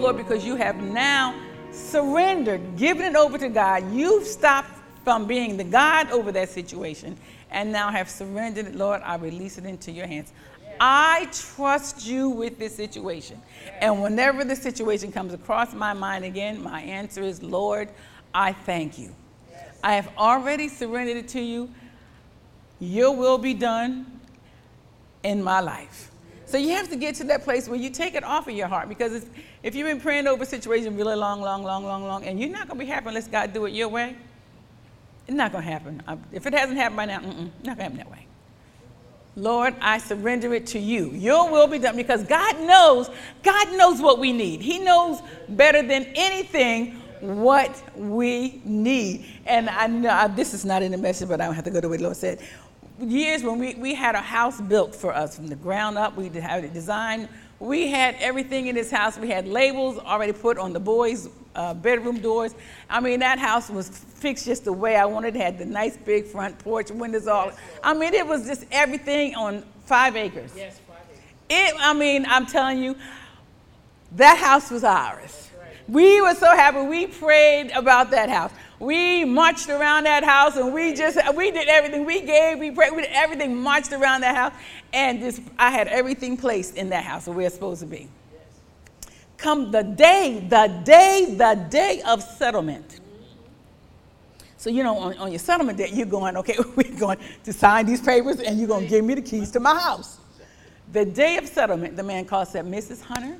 Lord because you have now surrendered, given it over to God. You've stopped from being the God over that situation and now have surrendered it. Lord, I release it into your hands. I trust you with this situation. And whenever the situation comes across my mind again, my answer is, Lord, I thank you. I have already surrendered it to you. Your will be done in my life. So you have to get to that place where you take it off of your heart because if you've been praying over a situation really long, long, long, long, long, and you're not going to be happy unless God do it your way, it's not going to happen. If it hasn't happened by now, not going to happen that way. Lord, I surrender it to you. Your will be done because God knows, God knows what we need. He knows better than anything what we need. And I know this is not in the message, but I don't have to go to what the Lord said. Years when we, we had a house built for us from the ground up, we had it designed. We had everything in this house. We had labels already put on the boys' uh, bedroom doors. I mean, that house was fixed just the way I wanted. It had the nice big front porch, windows all. I mean, it was just everything on five acres. Yes, five acres. It, I mean, I'm telling you, that house was ours. Right. We were so happy. We prayed about that house. We marched around that house and we just, we did everything. We gave, we prayed, we did everything, marched around that house. And just, I had everything placed in that house where we're supposed to be come the day, the day, the day of settlement. So, you know, on, on your settlement day, you're going, okay, we're going to sign these papers and you're going to give me the keys to my house. The day of settlement, the man called said, Mrs. Hunter,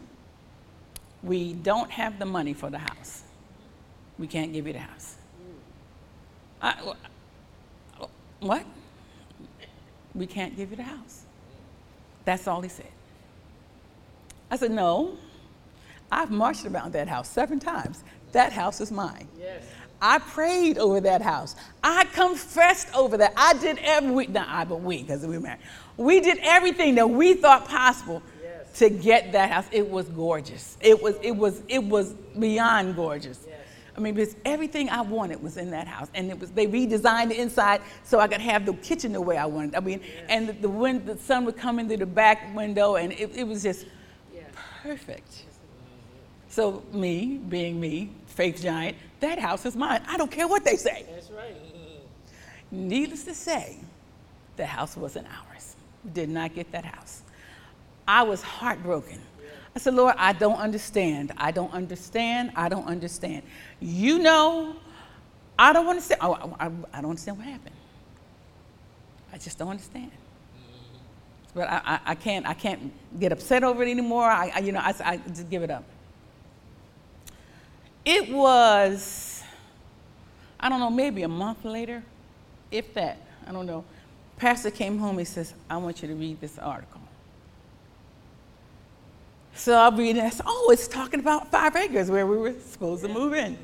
we don't have the money for the house. We can't give you the house. I, what? We can't give you the house. That's all he said. I said, no, I've marched around that house seven times. That house is mine. Yes. I prayed over that house. I confessed over that. I did every not I but we because we were married. We did everything that we thought possible yes. to get that house. It was gorgeous. It was it was it was beyond gorgeous. Yes. I mean, because everything I wanted was in that house, and it was they redesigned the inside so I could have the kitchen the way I wanted. I mean, yes. and the, the wind, the sun would come in through the back window, and it, it was just perfect. So, me, being me, faith giant, that house is mine. I don't care what they say. That's right. Needless to say, the house wasn't ours. Did not get that house. I was heartbroken. I said, Lord, I don't understand. I don't understand. I don't understand. You know, I don't understand. Oh, I, I don't understand what happened. I just don't understand. But I, I, I, can't, I can't get upset over it anymore. I, I you know, I, I just give it up. It was, I don't know, maybe a month later, if that, I don't know. Pastor came home, he says, I want you to read this article. So I'll read it. Oh, it's talking about five acres where we were supposed to move in.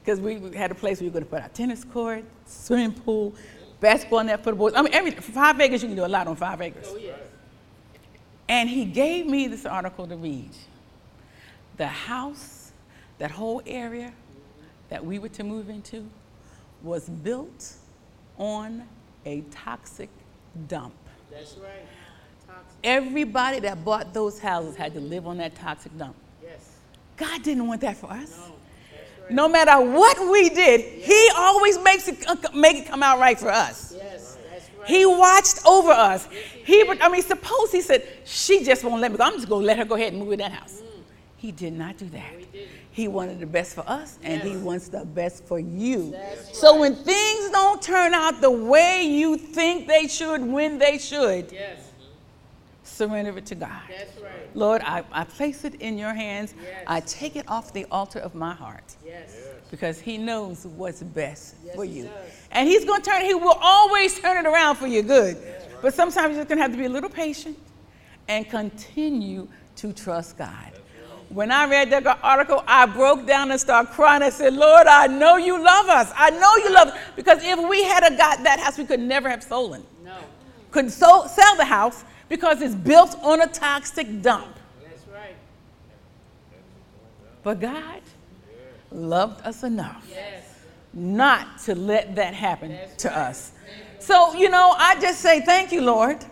Because we had a place where we were going to put our tennis court, swimming pool, basketball net for the boys. I mean, every, five acres, you can do a lot on five acres. Oh, yes. And he gave me this article to read. The house that whole area that we were to move into was built on a toxic dump. That's right. Everybody that bought those houses had to live on that toxic dump. Yes. God didn't want that for us. No. Right. No matter what we did, yes. He always makes it make it come out right for us. Yes, that's right. He watched over us. Yes, he, he I mean, suppose he said, "She just won't let me go. I'm just going to let her go ahead and move in that house." Mm. He did not do that. No, he wanted the best for us, and yes. He wants the best for you. That's so right. when things don't turn out the way you think they should, when they should, yes. Surrender it to God. That's right. Lord, I, I place it in your hands. Yes. I take it off the altar of my heart. Yes. Because He knows what's best for you. And He's going to turn, He will always turn it around for your good. But sometimes you're going to have to be a little patient and continue to trust God. When I read that article, I broke down and started crying. I said, Lord, I know you love us. I know you love us. Because if we had a got that house, we could never have stolen. No. Couldn't so, sell the house because it's built on a toxic dump. That's right. But God loved us enough yes. not to let that happen That's to right. us. So, you know, I just say thank you, Lord.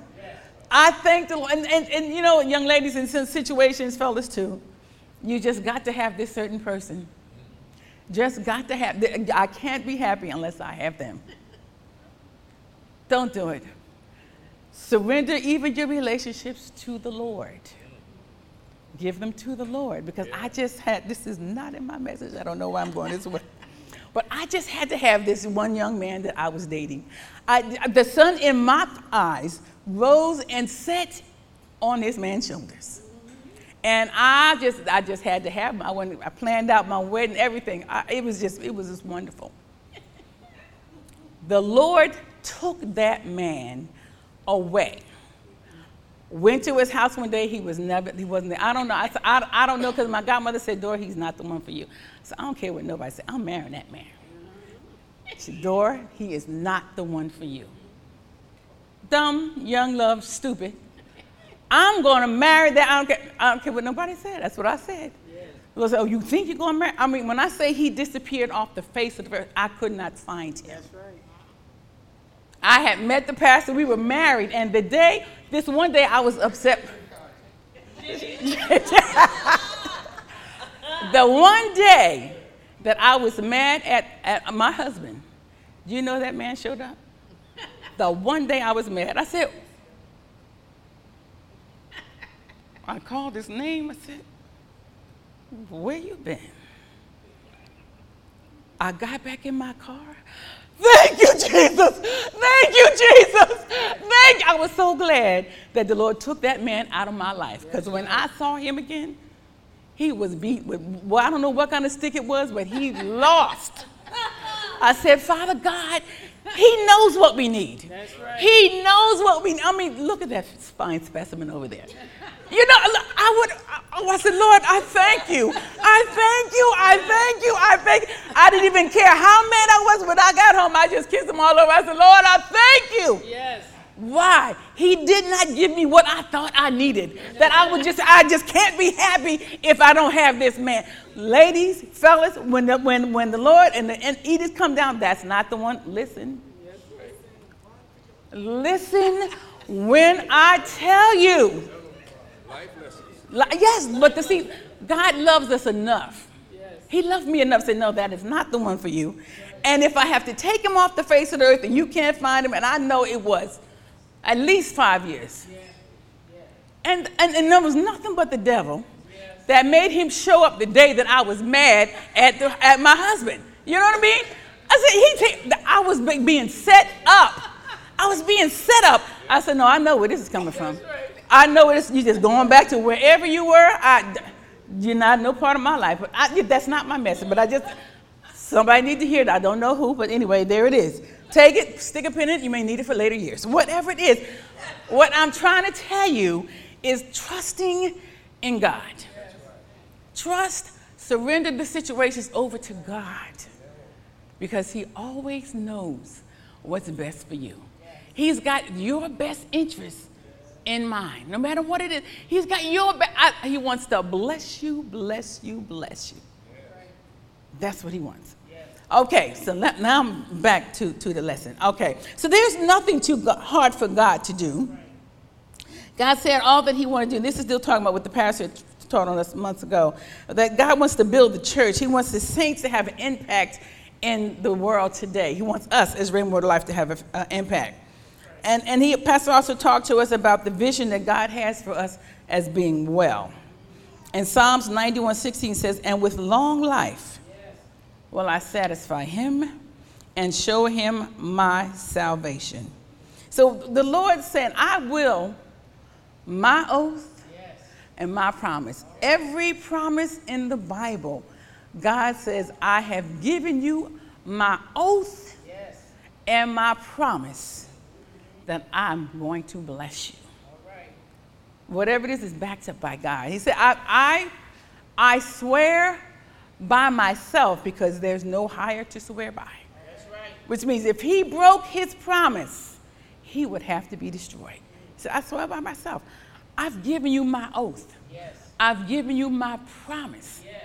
I thank the Lord. And, and, and, you know, young ladies in situations, fellas too, You just got to have this certain person. Just got to have, I can't be happy unless I have them. Don't do it. Surrender even your relationships to the Lord. Give them to the Lord because I just had, this is not in my message. I don't know why I'm going this way. But I just had to have this one young man that I was dating. I, the sun in my eyes rose and set on this man's shoulders. And I just, I just had to have him. I, went, I planned out my wedding, everything. I, it was just, it was just wonderful. The Lord took that man away. Went to his house one day. He was never. He wasn't there. I don't know. I, I, I don't know because my godmother said, "Dora, he's not the one for you." So I don't care what nobody said. I'm marrying that man. She said, Dora, he is not the one for you. Dumb, young love, stupid. I'm going to marry that. I don't care. I don't care what nobody said. That's what I said. Yes. oh, you think you're going to marry? I mean, when I say he disappeared off the face of the earth, I could not find him. That's right. I had met the pastor. We were married, and the day, this one day, I was upset. the one day that I was mad at, at my husband, do you know that man showed up? The one day I was mad, I said, I called his name. I said, Where you been? I got back in my car. Thank you, Jesus. Thank you, Jesus. Thank you. I was so glad that the Lord took that man out of my life. Because when I saw him again, he was beat with, well, I don't know what kind of stick it was, but he lost. I said, Father God, He knows what we need. That's right. He knows what we need. I mean, look at that fine specimen over there. You know, I would, oh, I said, Lord, I thank you. I thank you. I thank you. I thank you. I didn't even care how mad I was when I got home. I just kissed him all over. I said, Lord, I thank you. Yes. Why? He did not give me what I thought I needed. That I would just, I just can't be happy if I don't have this man. Ladies, fellas, when the, when, when the Lord and the and edicts come down, that's not the one. Listen. Listen when I tell you. Yes, but to see, God loves us enough. He loved me enough to say, no, that is not the one for you. And if I have to take him off the face of the earth and you can't find him, and I know it was at least five years. And, and, and there was nothing but the devil that made him show up the day that I was mad at, the, at my husband. You know what I mean? I said, he I was being set up. I was being set up. I said, no, I know where this is coming from. I know it is. You're just going back to wherever you were. I, you're not no part of my life. But I, that's not my message. But I just, somebody need to hear it. I don't know who, but anyway, there it is. Take it, stick a pin in it. You may need it for later years. Whatever it is. What I'm trying to tell you is trusting in God. Trust, surrender the situations over to God because He always knows what's best for you. He's got your best interest in mind, no matter what it is. He's got your best. He wants to bless you, bless you, bless you. That's what He wants. Okay, so now I'm back to, to the lesson. Okay, so there's nothing too hard for God to do. God said all that He wanted to do. This is still talking about what the pastor taught on us months ago. That God wants to build the church. He wants the saints to have an impact in the world today. He wants us as Rainbow Life to have an impact. And, and he, Pastor also talked to us about the vision that God has for us as being well. And Psalms 91 16 says, And with long life, will I satisfy him and show him my salvation. So the Lord said, I will my oath and my promise. Every promise in the Bible, God says, I have given you my oath and my promise that I'm going to bless you. Whatever it is is backed up by God. He said, I, I, I swear by myself because there's no higher to swear by. Right. Which means if he broke his promise, he would have to be destroyed. So I swear by myself. I've given you my oath. Yes. I've given you my promise. Yes.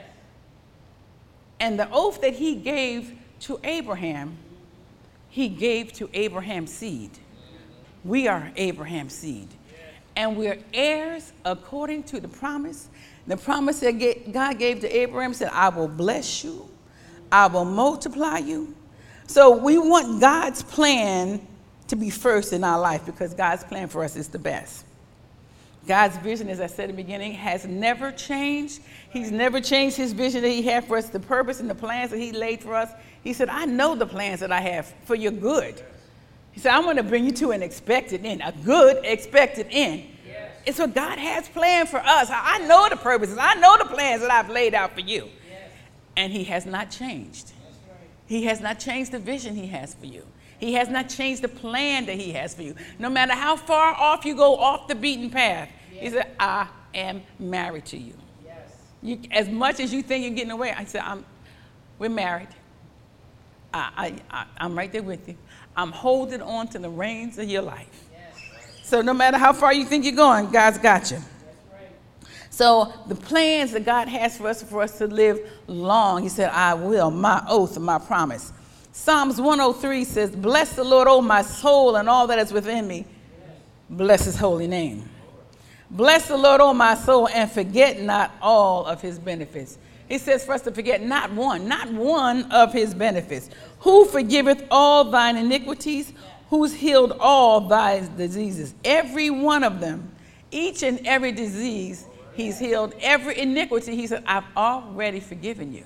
And the oath that he gave to Abraham, he gave to Abraham's seed. We are Abraham's seed. and we're heirs according to the promise. The promise that God gave to Abraham said, I will bless you, I will multiply you. So we want God's plan to be first in our life because God's plan for us is the best. God's vision, as I said in the beginning, has never changed. He's never changed his vision that he had for us, the purpose and the plans that he laid for us. He said, I know the plans that I have for your good. He said, I'm going to bring you to an expected end, a good expected end. Yes. It's what God has planned for us. I know the purposes. I know the plans that I've laid out for you. Yes. And he has not changed. Right. He has not changed the vision he has for you. He has not changed the plan that He has for you. No matter how far off you go off the beaten path, yes. He said, I am married to you. Yes. you. As much as you think you're getting away, I said, I'm, we're married. I, I, I, am right there with you. I'm holding on to the reins of your life. So no matter how far you think you're going, God's got you. So the plans that God has for us for us to live long, He said, I will, my oath and my promise. Psalms 103 says, Bless the Lord, O my soul, and all that is within me. Bless his holy name. Bless the Lord, O my soul, and forget not all of his benefits. He says for us to forget not one, not one of his benefits. Who forgiveth all thine iniquities, who's healed all thy diseases. Every one of them, each and every disease, he's healed. Every iniquity, he said, I've already forgiven you.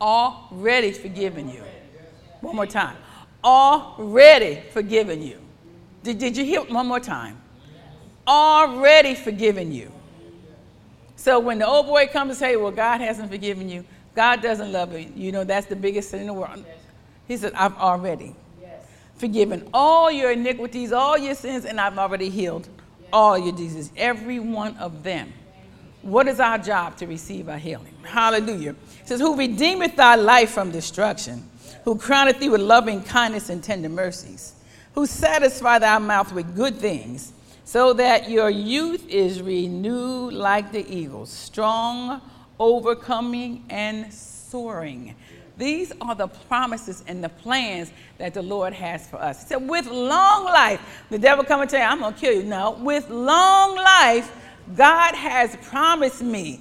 Already forgiven you. One more time. Already forgiven you. Did, did you hear one more time? Already forgiven you. So when the old boy comes and say, well, God hasn't forgiven you, God doesn't love you, you know, that's the biggest sin in the world. He said, I've already forgiven all your iniquities, all your sins, and I've already healed all your diseases, every one of them. What is our job to receive our healing? Hallelujah. It says, Who redeemeth thy life from destruction who crowneth thee with loving kindness and tender mercies, who satisfy thy mouth with good things, so that your youth is renewed like the eagles, strong, overcoming, and soaring. These are the promises and the plans that the Lord has for us. He said, with long life, the devil come and tell you, I'm going to kill you. No, with long life, God has promised me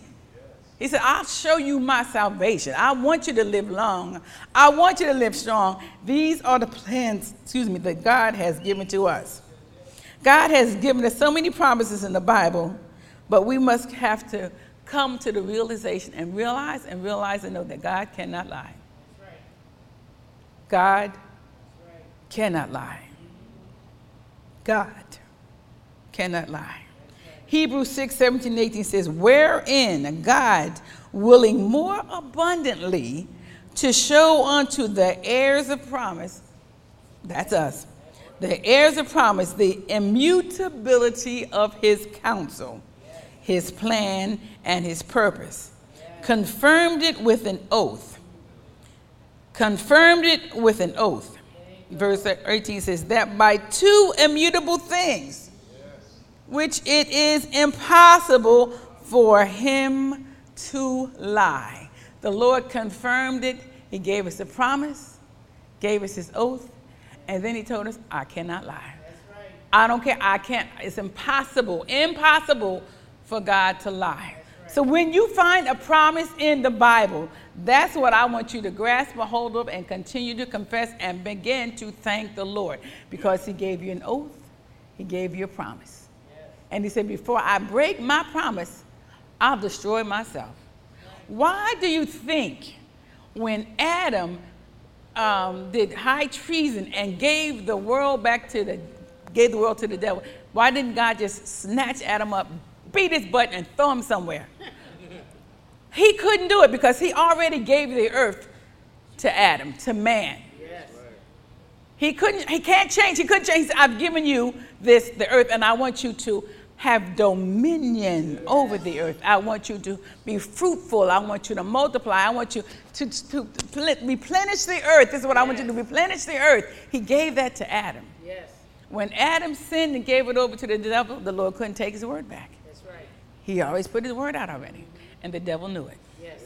he said, I'll show you my salvation. I want you to live long. I want you to live strong. These are the plans, excuse me, that God has given to us. God has given us so many promises in the Bible, but we must have to come to the realization and realize and realize and know that God cannot lie. God cannot lie. God cannot lie. Hebrews 6 17 18 says, Wherein God, willing more abundantly to show unto the heirs of promise, that's us, the heirs of promise, the immutability of his counsel, his plan, and his purpose, confirmed it with an oath. Confirmed it with an oath. Verse 18 says, That by two immutable things, which it is impossible for him to lie. The Lord confirmed it. He gave us a promise, gave us his oath, and then he told us, I cannot lie. I don't care. I can't. It's impossible, impossible for God to lie. So when you find a promise in the Bible, that's what I want you to grasp a hold of and continue to confess and begin to thank the Lord because he gave you an oath, he gave you a promise. And he said, Before I break my promise, I'll destroy myself. Why do you think when Adam um, did high treason and gave the world back to the gave the world to the devil, why didn't God just snatch Adam up, beat his butt, and throw him somewhere? He couldn't do it because he already gave the earth to Adam, to man. Yes. He couldn't, he can't change. He couldn't change. I've given you this, the earth, and I want you to have dominion over the earth. I want you to be fruitful. I want you to multiply. I want you to, to replenish the earth. This is what yes. I want you to replenish the earth. He gave that to Adam. Yes. When Adam sinned and gave it over to the devil, the Lord couldn't take his word back. That's right. He always put his word out already, and the devil knew it. Yes.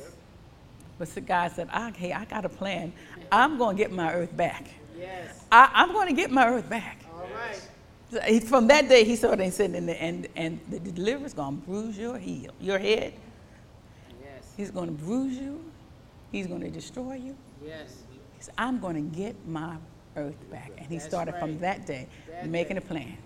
But the God said, "Okay, I got a plan. I'm going to get my earth back. Yes. I, I'm going to get my earth back. All right. So he- From that day, he saw it and said, and, the- and, and the deliverer's going to bruise your heel, your head. Yes. He's going to bruise you. He's going to destroy you. Yes. He said, I'm going to get my earth back. And he That's started from that day That making a plan.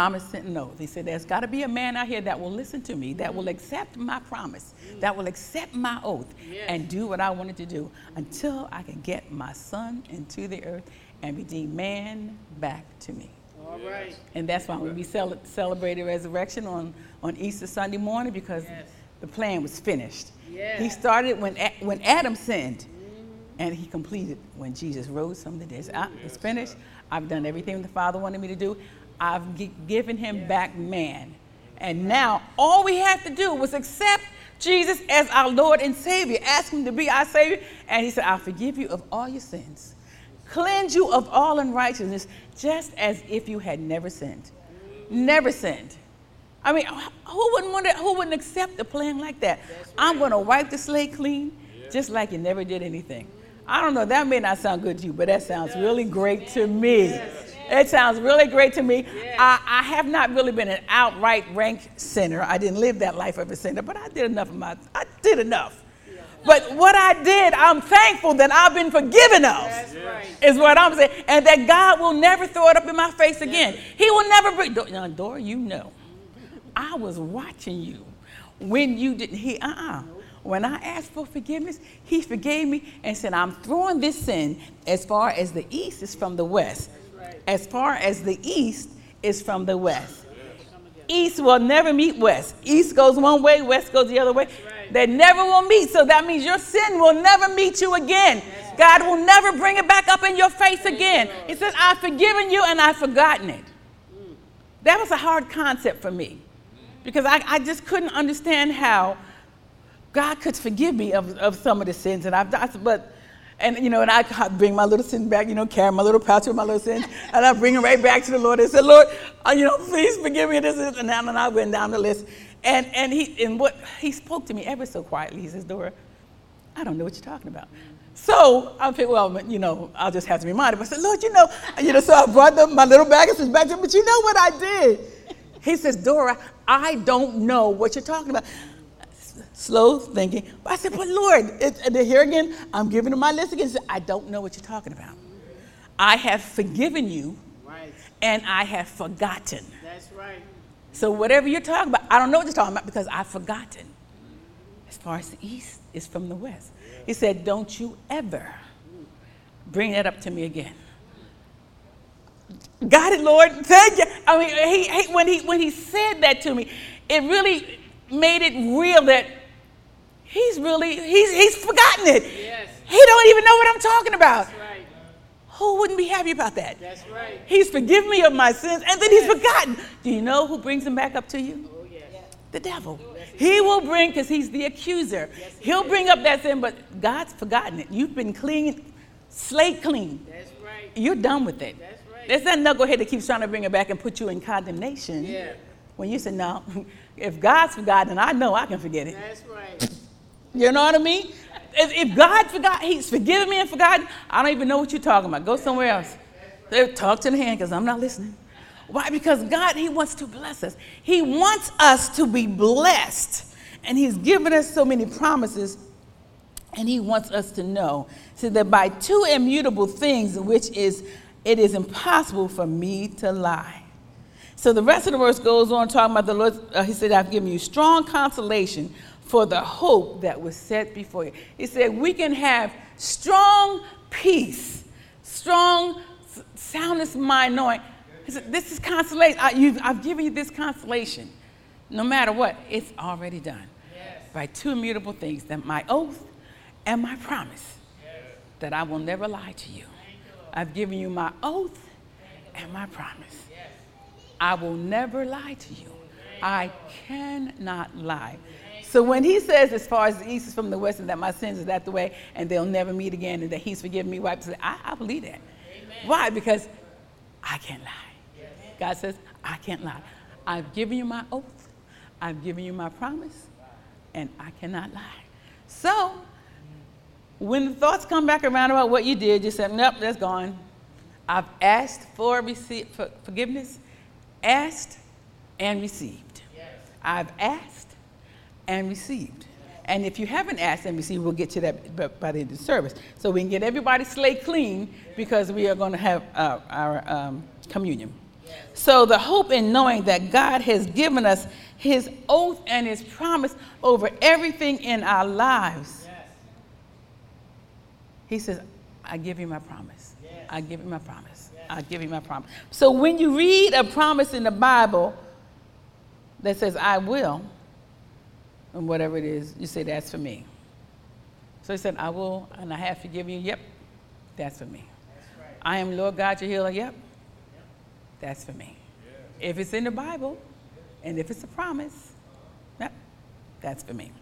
Promising an oath. He said, There's got to be a man out here that will listen to me, that will accept my promise, that will accept my oath, Yes. and do what I wanted to do until I can get my son into the earth and redeem man back to me. All right. And that's why we cel- celebrated resurrection on, on Easter Sunday morning because Yes. the plan was finished. Yes. He started when, A- when Adam sinned, and he completed when Jesus rose from the dead. So, "Ah, it's finished. I've done everything the Father wanted me to do. I've gi- given him back man. And now all we had to do was accept Jesus as our Lord and Savior, ask him to be our Savior. And he said, I'll forgive you of all your sins, cleanse you of all unrighteousness, just as if you had never sinned. Never sinned. I mean, who wouldn't want to, who wouldn't accept a plan like that? I'm going to wipe the slate clean, just like you never did anything. I don't know. That may not sound good to you, but that sounds really great to me. It sounds really great to me. I, I have not really been an outright rank sinner. I didn't live that life of a sinner, but I did enough of my. I did enough. But what I did, I'm thankful that I've been forgiven of right. is what I'm saying. And that God will never throw it up in my face again. He will never bring, Dor- now, Dora, you know, I was watching you when you didn't, he, uh-uh. When I asked for forgiveness, he forgave me and said, I'm throwing this sin as far as the east is from the west. As far as the east is from the west. East will never meet west. East goes one way, west goes the other way. They never will meet. So that means your sin will never meet you again. God will never bring it back up in your face again. He says, I've forgiven you and I've forgotten it. That was a hard concept for me because I, I just couldn't understand how God could forgive me of, of some of the sins that I've done. But, and you know, and I bring my little sin back, you know, carry my little pouch with my little sins, and I bring it right back to the Lord and say, Lord, uh, you know, please forgive me this, and that. And I went down the list. And, and he, and what, he spoke to me ever so quietly. He says, Dora, I don't know what you're talking about. So I figured, well, you know, I'll just have to remind him. I said, Lord, you know, you know, so I brought the, my little bag and says back to him, but you know what I did? He says, Dora, I don't know what you're talking about. Slow thinking. I said, but Lord, it, and here again, I'm giving him my list again. Said, I don't know what you're talking about. I have forgiven you Right. and I have forgotten. That's right. So whatever you're talking about, I don't know what you're talking about because I've forgotten. As far as the east is from the west. He said, Don't you ever bring that up to me again. Got it, Lord. Thank you. I mean, he, he, when, he, when he said that to me, it really made it real that he's really, he's, he's forgotten it. Yes. He don't even know what I'm talking about. That's right. Who wouldn't be happy about that? That's right. He's forgiven me of my sins, and then he's forgotten. Do you know who brings them back up to you? Oh, yes. The devil. He will bring, because he's the accuser. Yes, He'll bring up that sin, but God's forgotten it. You've been clean, slate clean. That's right. You're done with it. That's right. There's that knucklehead that keeps trying to bring it back and put you in condemnation. Yeah. When you say, no, if God's forgotten, I know I can forget it. That's right. You know what I mean? If, if God forgot, He's forgiven me and forgotten, I don't even know what you're talking about. Go somewhere else. They talk to the hand because I'm not listening. Why? Because God, He wants to bless us. He wants us to be blessed. And He's given us so many promises. And He wants us to know so that by two immutable things, which is, it is impossible for me to lie. So the rest of the verse goes on talking about the Lord. Uh, he said, I've given you strong consolation for the hope that was set before you. He said, we can have strong peace, strong soundness of mind, knowing. He said, this is consolation. I, you, I've given you this consolation. No matter what, it's already done. By two immutable things, that my oath and my promise that I will never lie to you. I've given you my oath and my promise. I will never lie to you. I cannot lie. So when he says, as far as the east is from the west, and that my sins is that the way, and they'll never meet again, and that he's forgiven me, wipes it, I, I believe that. Why? Because I can't lie. God says, I can't lie. I've given you my oath, I've given you my promise, and I cannot lie. So when the thoughts come back around about what you did, you say, nope, that's gone. I've asked for, receive, for forgiveness, asked and received. I've asked and received. And if you haven't asked and received, we'll get to that by the end of the service. So we can get everybody slate clean because we are going to have uh, our um, communion. So the hope in knowing that God has given us his oath and his promise over everything in our lives. He says, I give you my promise. I give you my promise. I give you my promise. So when you read a promise in the Bible that says, I will, and whatever it is, you say, that's for me. So he said, I will, and I have forgiven you. Yep, that's for me. I am Lord God your healer. Yep, that's for me. If it's in the Bible, and if it's a promise, yep, that's for me.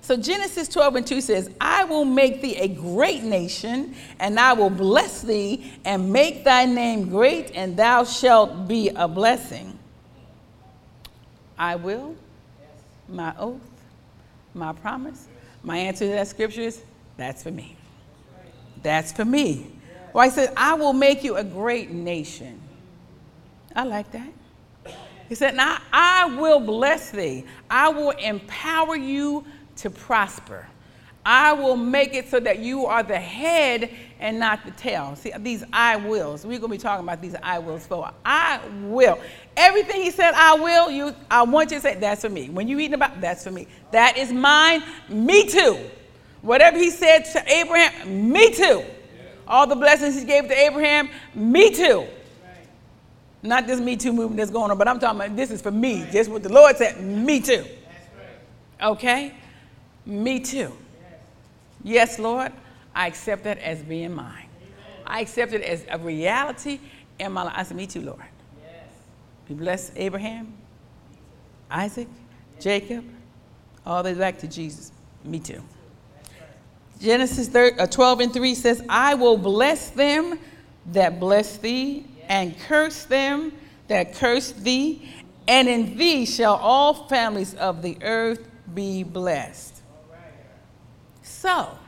So Genesis 12 and 2 says, I will make thee a great nation, and I will bless thee, and make thy name great, and thou shalt be a blessing. I will, my oath, my promise. My answer to that scripture is, that's for me. That's for me. Well, I said, I will make you a great nation. I like that. He said, Now I will bless thee. I will empower you to prosper. I will make it so that you are the head and not the tail. See, these I wills. We're going to be talking about these I wills for. I will. Everything he said, I will, you, I want you to say, that's for me. When you read about, that's for me. That is mine. Me too. Whatever he said to Abraham, me too. All the blessings he gave to Abraham, me too. Not this Me Too movement that's going on, but I'm talking about this is for me. Just what the Lord said, me too. Okay? Me too. Yes, Lord, I accept that as being mine. I accept it as a reality in my life. I said, Me too, Lord. He blessed Abraham, Isaac, Jacob, all the way back to Jesus. Me too. Genesis uh, 12 and 3 says, I will bless them that bless thee, and curse them that curse thee, and in thee shall all families of the earth be blessed. So,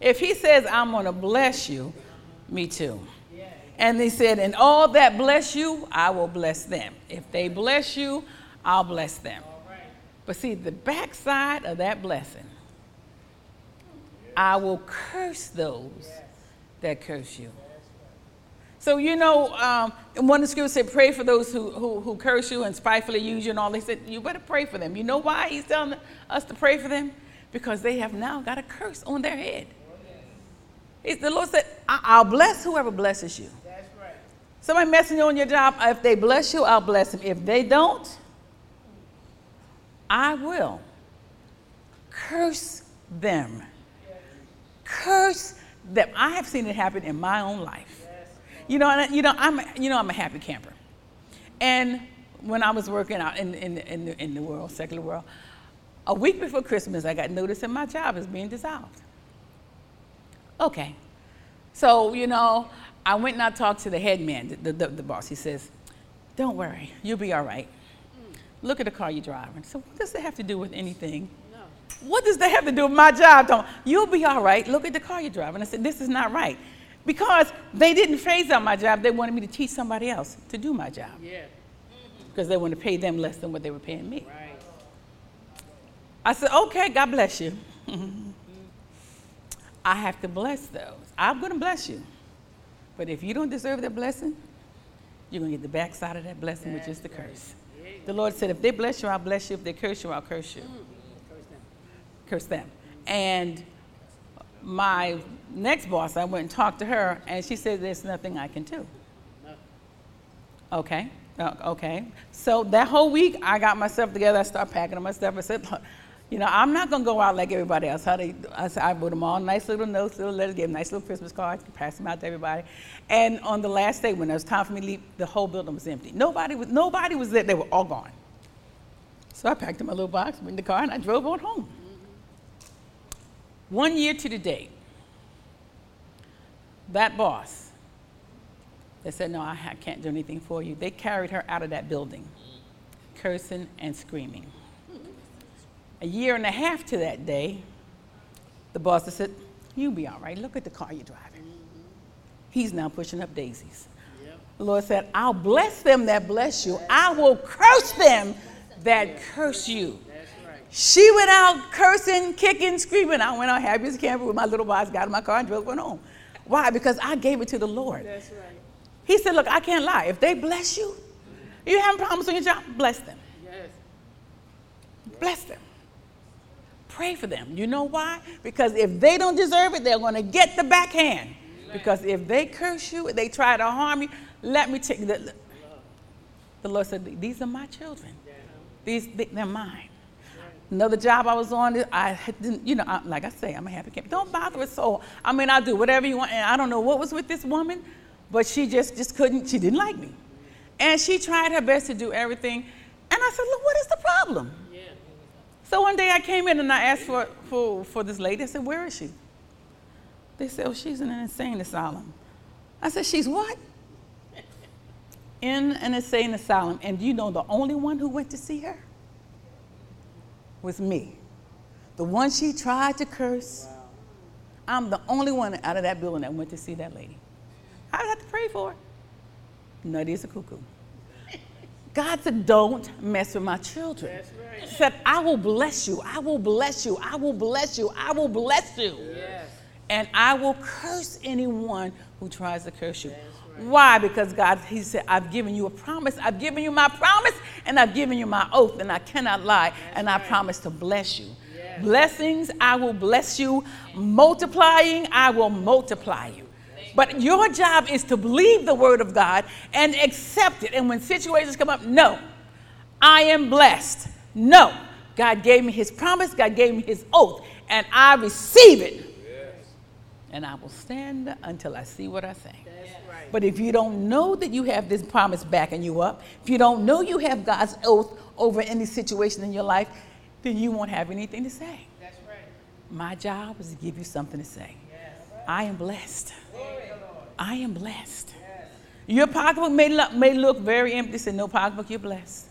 if he says, I'm going to bless you, me too. And he said, and all that bless you, I will bless them. If they bless you, I'll bless them. But see, the backside of that blessing, I will curse those that curse you. So, you know, um, one of the scriptures said, pray for those who, who, who, curse you and spitefully use you and all. They said, you better pray for them. You know why he's telling us to pray for them? Because they have now got a curse on their head. The Lord said, I'll bless whoever blesses you. That's right. Somebody messing you on your job, if they bless you, I'll bless them. If they don't, I will curse them. Curse them. I have seen it happen in my own life. You know, you know, I'm, you know, I'm a happy camper. And when I was working out in, in, in, the, in the world, secular world, a week before Christmas, I got notice that my job is being dissolved. Okay. So, you know, I went and I talked to the head man, the, the, the boss. He says, Don't worry, you'll be all right. Mm. Look at the car you're driving. So, what does that have to do with anything? No. What does that have to do with my job? Don't, You'll be all right. Look at the car you're driving. I said, This is not right. Because they didn't phase out my job, they wanted me to teach somebody else to do my job. Yeah. Mm-hmm. Because they wanted to pay them less than what they were paying me. Right. I said, okay, God bless you. I have to bless those. I'm going to bless you. But if you don't deserve that blessing, you're going to get the backside of that blessing, That's which is the right. curse. The Lord said, if they bless you, I'll bless you. If they curse you, I'll curse you. Mm. Curse them. Curse them. And my next boss, I went and talked to her, and she said, There's nothing I can do. Okay, uh, okay. So that whole week, I got myself together. I started packing up my stuff. I said, You know, I'm not going to go out like everybody else. How they, I, I wrote them all nice little notes, little letters, gave them nice little Christmas cards, pass them out to everybody. And on the last day, when it was time for me to leave, the whole building was empty. Nobody was, nobody was there. They were all gone. So I packed in my little box, went in the car, and I drove on home. One year to the day, that boss that said, No, I can't do anything for you, they carried her out of that building, cursing and screaming. A year and a half to that day, the boss said, You'll be all right. Look at the car you're driving. He's now pushing up daisies. Yep. The Lord said, I'll bless them that bless you. I will curse them that curse you. Right. She went out cursing, kicking, screaming. I went out happy as a camper with my little boys, got in my car and drove went home. Why? Because I gave it to the Lord. Right. He said, Look, I can't lie. If they bless you, you having problems on your job, bless them. Yes. Bless them. Pray for them. You know why? Because if they don't deserve it, they're going to get the backhand. Because if they curse you, they try to harm you, let me take that the Lord said, These are my children. These, they- they're mine. Another job I was on, I didn't, you know, I, like I say, I'm a happy camper. Don't bother a soul. I mean, I'll do whatever you want. And I don't know what was with this woman, but she just, just couldn't, she didn't like me. And she tried her best to do everything. And I said, Look, what is the problem? So one day I came in and I asked for, for, for this lady. I said, Where is she? They said, Oh, she's in an insane asylum. I said, She's what? In an insane asylum. And you know the only one who went to see her was me. The one she tried to curse. I'm the only one out of that building that went to see that lady. I had to pray for her. Nutty as a cuckoo. God said, Don't mess with my children. That's right. He said, I will bless you. I will bless you. I will bless you. I will bless you. Yes. And I will curse anyone who tries to curse you. Why? Because God, He said, I've given you a promise. I've given you my promise and I've given you my oath, and I cannot lie. and I promise to bless you. Yes. Blessings, I will bless you. Multiplying, I will multiply you. But your job is to believe the word of God and accept it. And when situations come up, no, I am blessed. No, God gave me his promise, God gave me his oath, and I receive it. And I will stand until I see what I say. Right. But if you don't know that you have this promise backing you up, if you don't know you have God's oath over any situation in your life, then you won't have anything to say. That's right. My job is to give you something to say. I am blessed. I am blessed. Your pocketbook may look, may look very empty. Say, no pocketbook, you're blessed.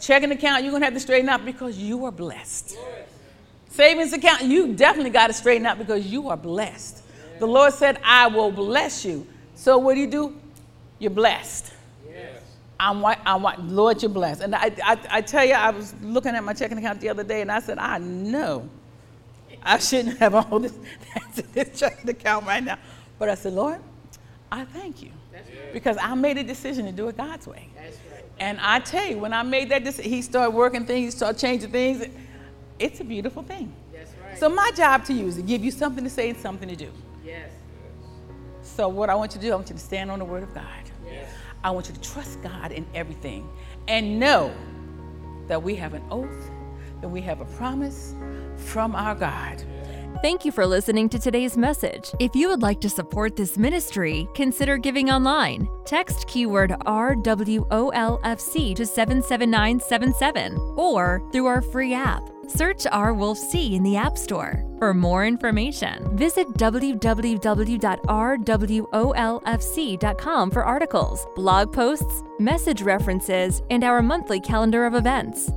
Checking account, you're going to have to straighten out because you are blessed. Savings account, you definitely got to straighten out because you are blessed. The Lord said, I will bless you. So what do you do? You're blessed. I'm, wa- I'm, wa- Lord, you're blessed. And I, I, I tell you, I was looking at my checking account the other day and I said, I know I shouldn't have all this, this checking account right now. But I said, Lord, I thank you. Because I made a decision to do it God's way. And I tell you, when I made that decision, he started working things, he started changing things. It's a beautiful thing. So my job to you is to give you something to say and something to do. So what I want you to do, I want you to stand on the word of God. I want you to trust God in everything and know that we have an oath, that we have a promise from our God. Thank you for listening to today's message. If you would like to support this ministry, consider giving online. Text keyword RWOLFC to 77977 or through our free app. Search R Wolf C in the App Store. For more information, visit www.rwolfc.com for articles, blog posts, message references, and our monthly calendar of events.